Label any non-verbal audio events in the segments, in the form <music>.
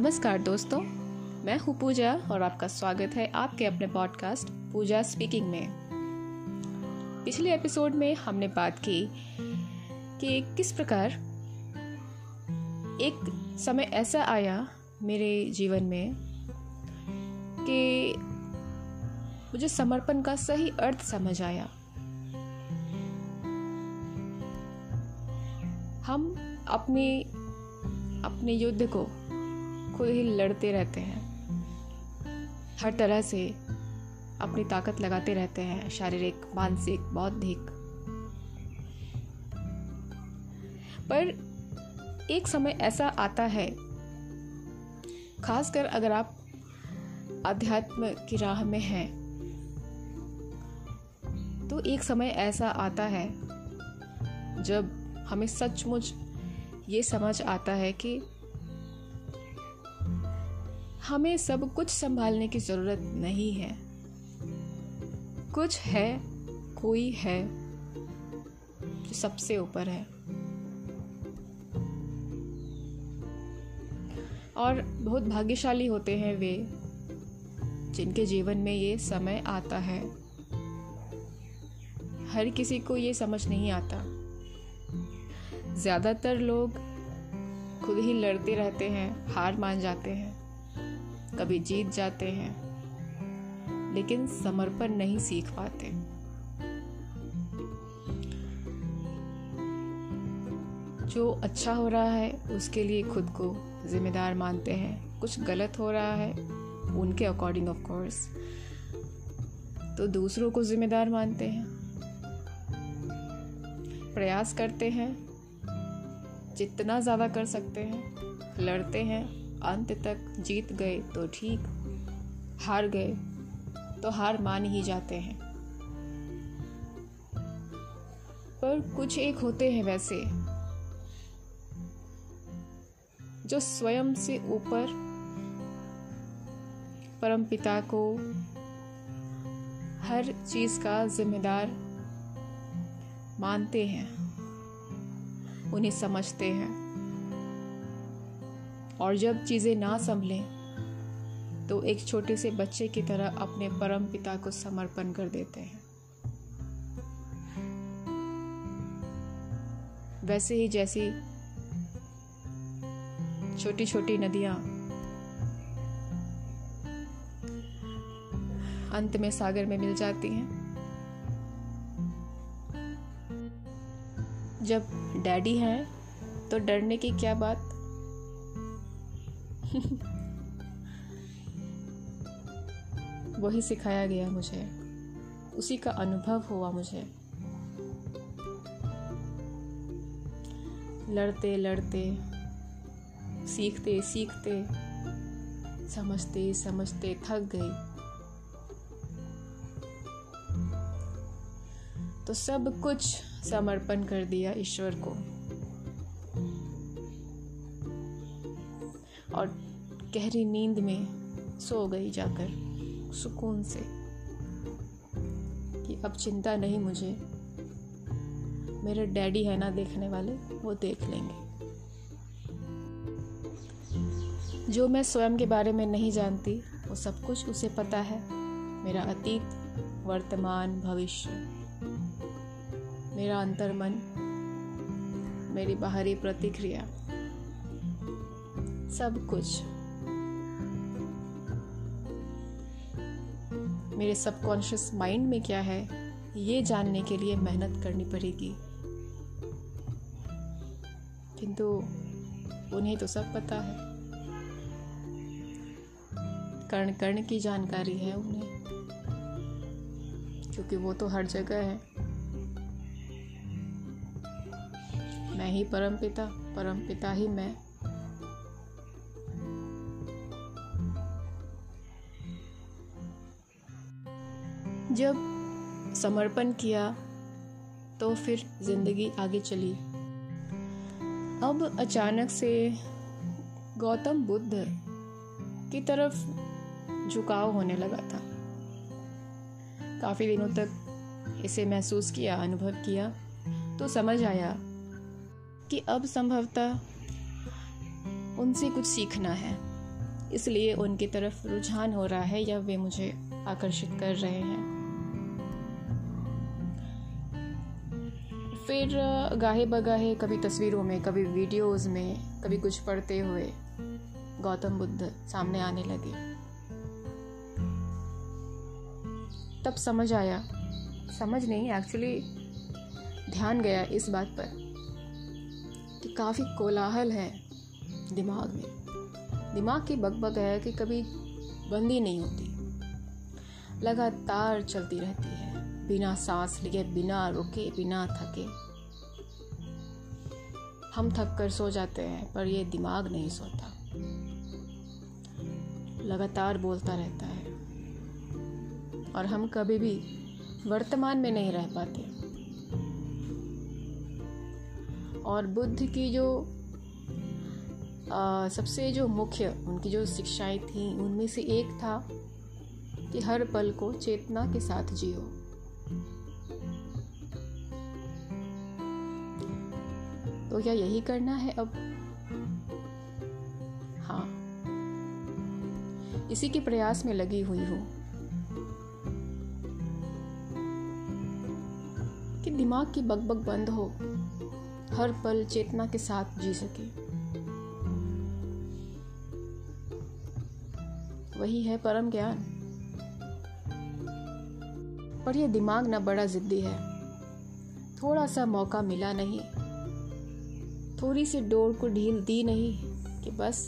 नमस्कार दोस्तों, मैं हूँ पूजा और आपका स्वागत है आपके अपने पॉडकास्ट पूजा स्पीकिंग में। पिछले एपिसोड में हमने बात की कि किस प्रकार एक समय ऐसा आया मेरे जीवन में कि मुझे समर्पण का सही अर्थ समझ आया। हम अपने अपने युद्ध को खुद ही लड़ते रहते हैं। हर तरह से अपनी ताकत लगाते रहते हैं, शारीरिक, मानसिक, बौद्धिक। पर एक समय ऐसा आता है, खासकर अगर आप अध्यात्म की राह में हैं तो एक समय ऐसा आता है, जब हमें सचमुच ये समझ आता है कि हमें सब कुछ संभालने की ज़रूरत नहीं है। कुछ है, कोई है, जो सबसे ऊपर है। और बहुत भाग्यशाली होते हैं वे, जिनके जीवन में ये समय आता है। हर किसी को ये समझ नहीं आता। ज़्यादातर लोग खुद ही लड़ते रहते हैं, हार मान जाते हैं। कभी जीत जाते हैं, लेकिन समर्पण नहीं सीख पाते। जो अच्छा हो रहा है, उसके लिए खुद को जिम्मेदार मानते हैं। कुछ गलत हो रहा है, उनके अकॉर्डिंग ऑफ़ कोर्स तो दूसरों को जिम्मेदार मानते हैं। प्रयास करते हैं, जितना ज़्यादा कर सकते हैं, लड़ते हैं अंत तक जीत गए तो ठीक, हार गए तो हार मान ही जाते हैं। पर कुछ एक होते हैं वैसे, जो स्वयं से ऊपर परम पिता को हर चीज़ का जिम्मेदार मानते हैं, उन्हें समझते हैं। और जब चीज़ें ना संभलें तो एक छोटे से बच्चे की तरह अपने परम पिता को समर्पण कर देते हैं। वैसे ही जैसी छोटी छोटी नदियाँ अंत में सागर में मिल जाती हैं। जब डैडी हैं तो डरने की क्या बात? <laughs> वही सिखाया गया मुझे। उसी का अनुभव हुआ मुझे। लड़ते लड़ते, सीखते सीखते, समझते समझते थक गई। तो सब कुछ समर्पण कर दिया ईश्वर को। और गहरी नींद में सो गई जाकर सुकून से कि अब चिंता नहीं मुझे। मेरे डैडी है ना देखने वाले, वो देख लेंगे। जो मैं स्वयं के बारे में नहीं जानती, वो सब कुछ उसे पता है। मेरा अतीत, वर्तमान, भविष्य। मेरा अंतर्मन, मेरी बाहरी प्रतिक्रिया। सब कुछ। मेरे सबकॉन्शियस माइंड में क्या है, ये जानने के लिए मेहनत करनी पड़ेगी। किंतु उन्हें तो सब पता है। कर्ण कर्ण की जानकारी है उन्हें, क्योंकि वो तो हर जगह है। मैं ही परम पिता परम पिता ही मैं। जब समर्पण किया तो फिर ज़िंदगी आगे चली। अब अचानक से गौतम बुद्ध की तरफ़ झुकाव होने लगा था। काफ़ी दिनों तक इसे महसूस किया, अनुभव किया तो समझ आया कि अब संभवतः उनसे कुछ सीखना है। इसलिए उनकी तरफ़ रुझान हो रहा है या वे मुझे आकर्षित कर रहे हैं। फिर, गाहे बगाहे कभी तस्वीरों में, कभी वीडियोस में, कभी कुछ पढ़ते हुए गौतम बुद्ध सामने आने लगे। तब समझ आया। समझ नहीं एक्चुअली ध्यान गया इस बात पर कि काफ़ी कोलाहल है दिमाग में। दिमाग की बकबक है कि कभी बंदी नहीं होती। लगातार चलती रहती है। बिना सांस लिए बिना रुके बिना थके। हम थक कर सो जाते हैं पर ये दिमाग नहीं सोता। लगातार बोलता रहता है। और हम कभी भी वर्तमान में नहीं रह पाते। और बुद्ध की जो आ, सबसे जो मुख्य उनकी जो शिक्षाएँ थी उनमें से एक था कि हर पल को चेतना के साथ जियो। तो क्या यही करना है अब? हाँ। इसी के प्रयास में लगी हुई हूँ। कि दिमाग की बकबक बंद हो, हर पल चेतना के साथ जी सके। वही है परम ज्ञान। पर यह दिमाग ना बड़ा जिद्दी है। थोड़ा सा मौका मिला नहीं। थोड़ी सी डोर को ढील दी नहीं कि बस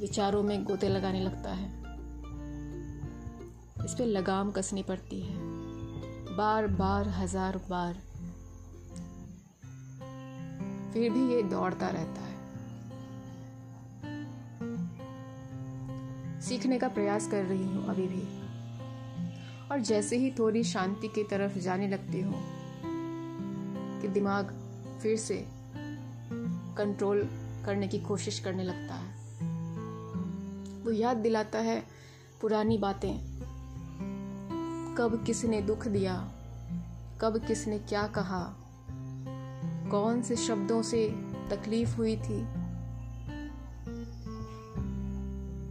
विचारों में गोते लगाने लगता है। इस पे लगाम कसनी पड़ती है। बार बार हज़ार बार फिर भी ये दौड़ता रहता है। सीखने का प्रयास कर रही हूँ अभी भी। और जैसे ही थोड़ी शांति की तरफ़ जाने लगती हो कि दिमाग फिर से कंट्रोल करने की कोशिश करने लगता है। वो याद दिलाता है पुरानी बातें। कब किसने दुख दिया? कब किसने क्या कहा? कौन से शब्दों से तकलीफ़ हुई थी?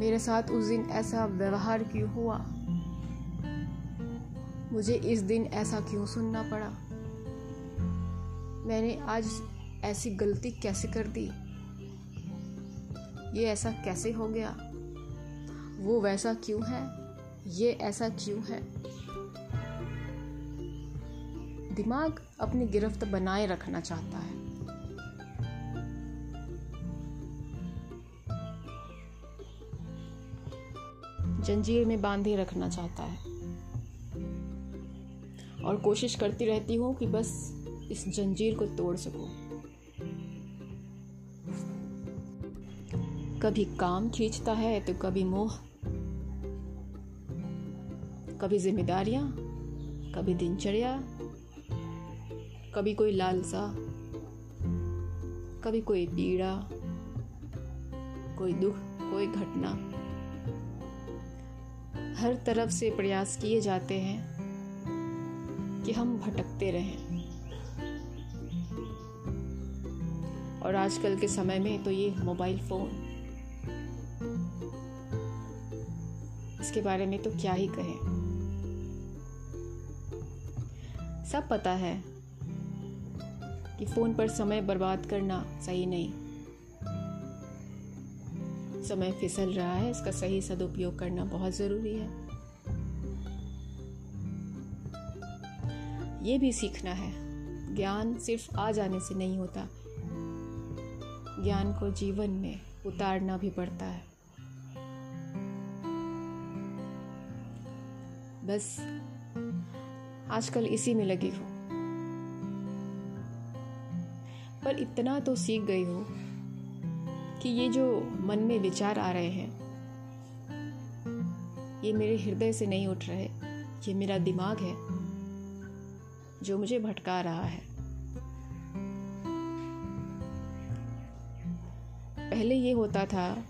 मेरे साथ उस दिन ऐसा व्यवहार क्यों हुआ? मुझे इस दिन ऐसा क्यों सुनना पड़ा? मैंने आज ऐसी गलती कैसे कर दी? ये ऐसा कैसे हो गया? वो वैसा क्यों है? ये ऐसा क्यों है? दिमाग अपनी गिरफ्त बनाए रखना चाहता है। जंजीर में बांधे रखना चाहता है। और कोशिश करती रहती हूँ कि बस इस जंजीर को तोड़ सकूँ। कभी काम खींचता है तो कभी मोह, कभी जिम्मेदारियाँ, कभी दिनचर्या, कभी कोई लालसा, कभी कोई पीड़ा, कोई दुख, कोई घटना। हर तरफ़ से प्रयास किए जाते हैं। कि हम भटकते रहें। और आजकल के समय में तो ये मोबाइल फ़ोन। इसके बारे में तो क्या ही कहें। सब पता है कि फ़ोन पर समय बर्बाद करना सही नहीं। समय फिसल रहा है, इसका सही सदुपयोग करना बहुत ज़रूरी है। ये भी सीखना है। ज्ञान सिर्फ़ आ जाने से नहीं होता। ज्ञान को जीवन में उतारना भी पड़ता है। बस, आजकल इसी में लगी हूँ। पर इतना तो सीख गई हूँ कि ये जो मन में विचार आ रहे हैं, ये मेरे हृदय से नहीं उठ रहे, ये मेरा दिमाग है। जो मुझे भटका रहा है। पहले ये होता था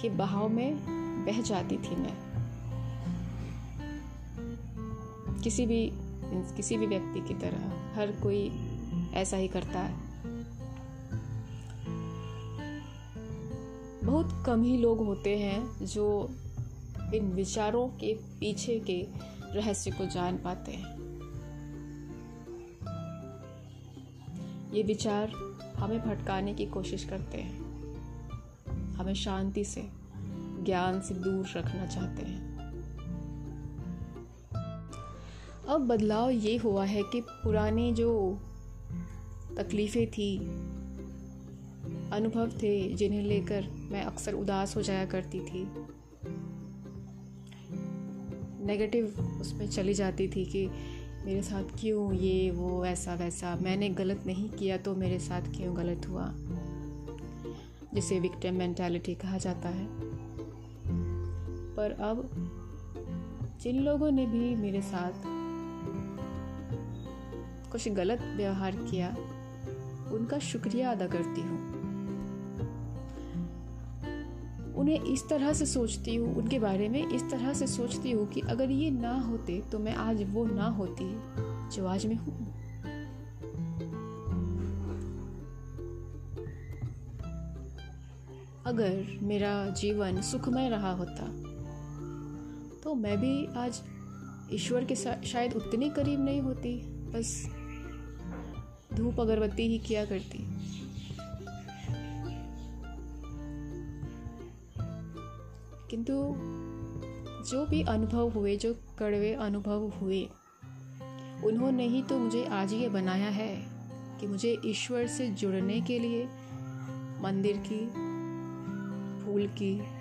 कि बहाव में बह जाती थी मैं। किसी भी किसी भी व्यक्ति की तरह, हर कोई ऐसा ही करता है। बहुत कम ही लोग होते हैं जो इन विचारों के पीछे के रहस्य को जान पाते हैं। ये विचार हमें भटकाने की कोशिश करते हैं। हमें शांति से, ज्ञान से दूर रखना चाहते हैं। अब बदलाव ये हुआ है कि पुराने जो तकलीफ़ें थी, अनुभव थे, जिन्हें लेकर मैं अक्सर उदास हो जाया करती थी। नेगेटिव उसमें चली जाती थी कि मेरे साथ क्यों ये, वो, ऐसा, वैसा? मैंने गलत नहीं किया तो मेरे साथ क्यों गलत हुआ? जिसे विक्टिम मेंटालिटी कहा जाता है। पर अब जिन लोगों ने भी मेरे साथ कुछ गलत व्यवहार किया, उनका शुक्रिया अदा करती हूँ। उन्हें इस तरह से सोचती हूँ, उनके बारे में इस तरह से सोचती हूँ कि अगर ये ना होते तो मैं आज वो ना होती, जो आज मैं हूँ। अगर मेरा जीवन सुखमय रहा होता तो मैं भी आज ईश्वर के साथ शायद उतनी करीब नहीं होती, बस धूप अगरबत्ती ही किया करती। किंतु जो भी अनुभव हुए, जो कड़वे अनुभव हुए, उन्होंने ही तो मुझे आज ये बनाया है कि मुझे ईश्वर से जुड़ने के लिए, मंदिर की, फूल की,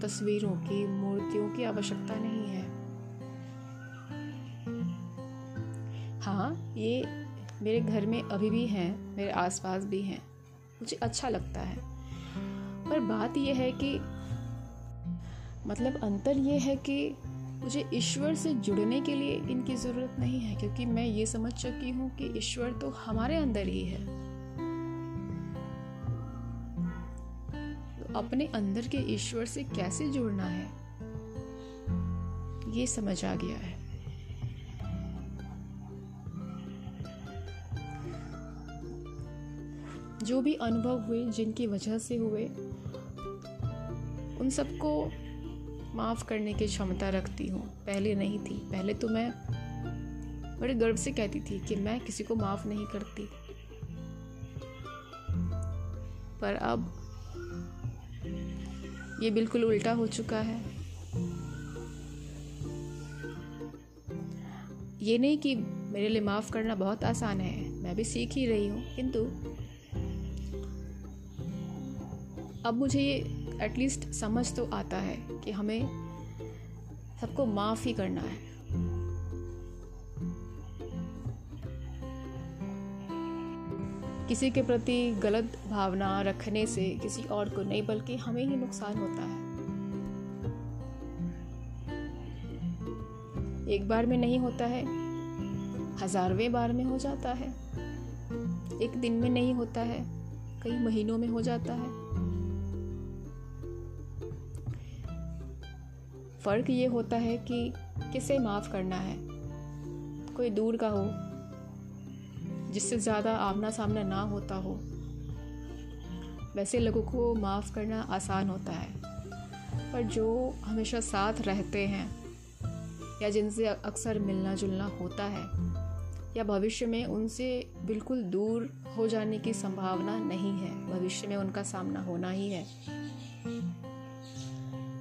तस्वीरों की, मूर्तियों की आवश्यकता नहीं है। हाँ ये मेरे घर में अभी भी हैं, मेरे आसपास भी हैं। मुझे अच्छा लगता है। पर बात यह है कि मतलब अंतर ये है कि मुझे ईश्वर से जुड़ने के लिए इनकी ज़रूरत नहीं है, क्योंकि मैं ये समझ चुकी हूँ कि ईश्वर तो हमारे अंदर ही है। तो अपने अंदर के ईश्वर से कैसे जुड़ना है? ये समझ आ गया है। जो भी अनुभव हुए, जिनकी वजह से हुए उन सबको माफ़ करने की क्षमता रखती हूँ। पहले नहीं थी। पहले तो मैं बड़े गर्व से कहती थी कि मैं किसी को माफ़ नहीं करती। पर अब ये बिल्कुल उल्टा हो चुका है। ये नहीं कि मेरे लिए माफ़ करना बहुत आसान है। मैं भी सीख ही रही हूँ, किंतु अब मुझे ये एटलीस्ट समझ तो आता है कि हमें सबको माफ़ ही करना है। किसी के प्रति गलत भावना रखने से किसी और को नहीं, बल्कि हमें ही नुकसान होता है। एक बार में नहीं होता है, हजारवें बार में हो जाता है, एक दिन में नहीं होता है, कई महीनों में हो जाता है। फ़र्क ये होता है कि किसे माफ़ करना है। कोई दूर का हो, जिससे ज़्यादा आमना सामना ना होता हो। वैसे लोगों को माफ़ करना आसान होता है, पर जो हमेशा साथ रहते हैं, या जिनसे अक्सर मिलना जुलना होता है, या भविष्य में उनसे बिल्कुल दूर हो जाने की संभावना नहीं है, भविष्य में उनका सामना होना ही है।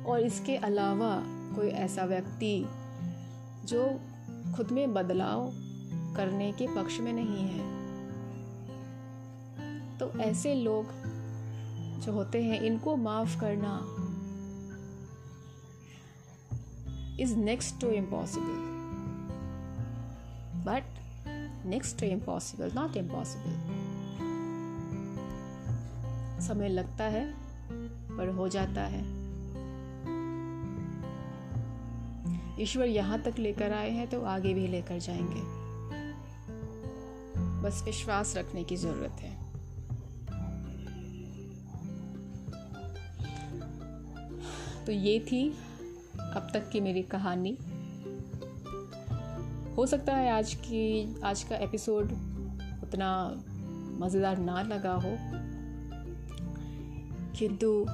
और इसके अलावा कोई ऐसा व्यक्ति जो खुद में बदलाव करने के पक्ष में नहीं है। तो ऐसे लोग जो होते हैं, इनको माफ़ करना is next to impossible but next to impossible not impossible समय लगता है, पर हो जाता है। ईश्वर यहाँ तक लेकर आए हैं तो आगे भी लेकर जाएँगे। बस विश्वास रखने की ज़रूरत है। तो ये थी अब तक की मेरी कहानी। हो सकता है आज की, आज का एपिसोड उतना मज़ेदार ना लगा हो। किंतु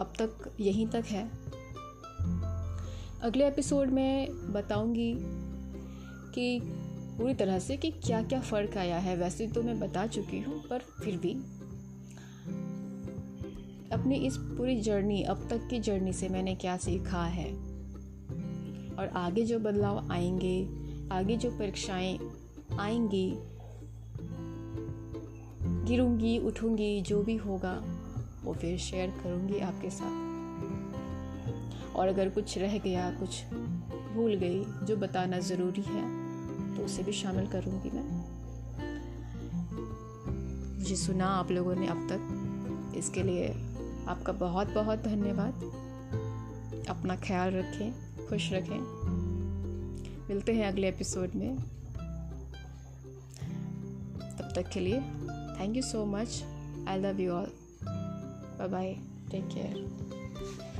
अब तक यहीं तक है। अगले एपिसोड में बताऊँगी कि पूरी तरह से कि क्या क्या फ़र्क आया है। वैसे तो मैं बता चुकी हूँ, पर फिर भी अपनी इस पूरी जर्नी अब तक की जर्नी से मैंने क्या सीखा है। और आगे जो बदलाव आएँगे, आगे जो परीक्षाएँ आएँगी, गिरूँगी, उठूँगी, जो भी होगा, वो फिर शेयर करूँगी आपके साथ। और अगर कुछ रह गया, कुछ भूल गई, जो बताना ज़रूरी है तो उसे भी शामिल करूँगी मैं। मुझे सुना आप लोगों ने अब तक। इसके लिए आपका बहुत बहुत धन्यवाद। अपना ख्याल रखें, खुश रखें। मिलते हैं अगले एपिसोड में। तब तक के लिए thank you so much I love you all bye bye take care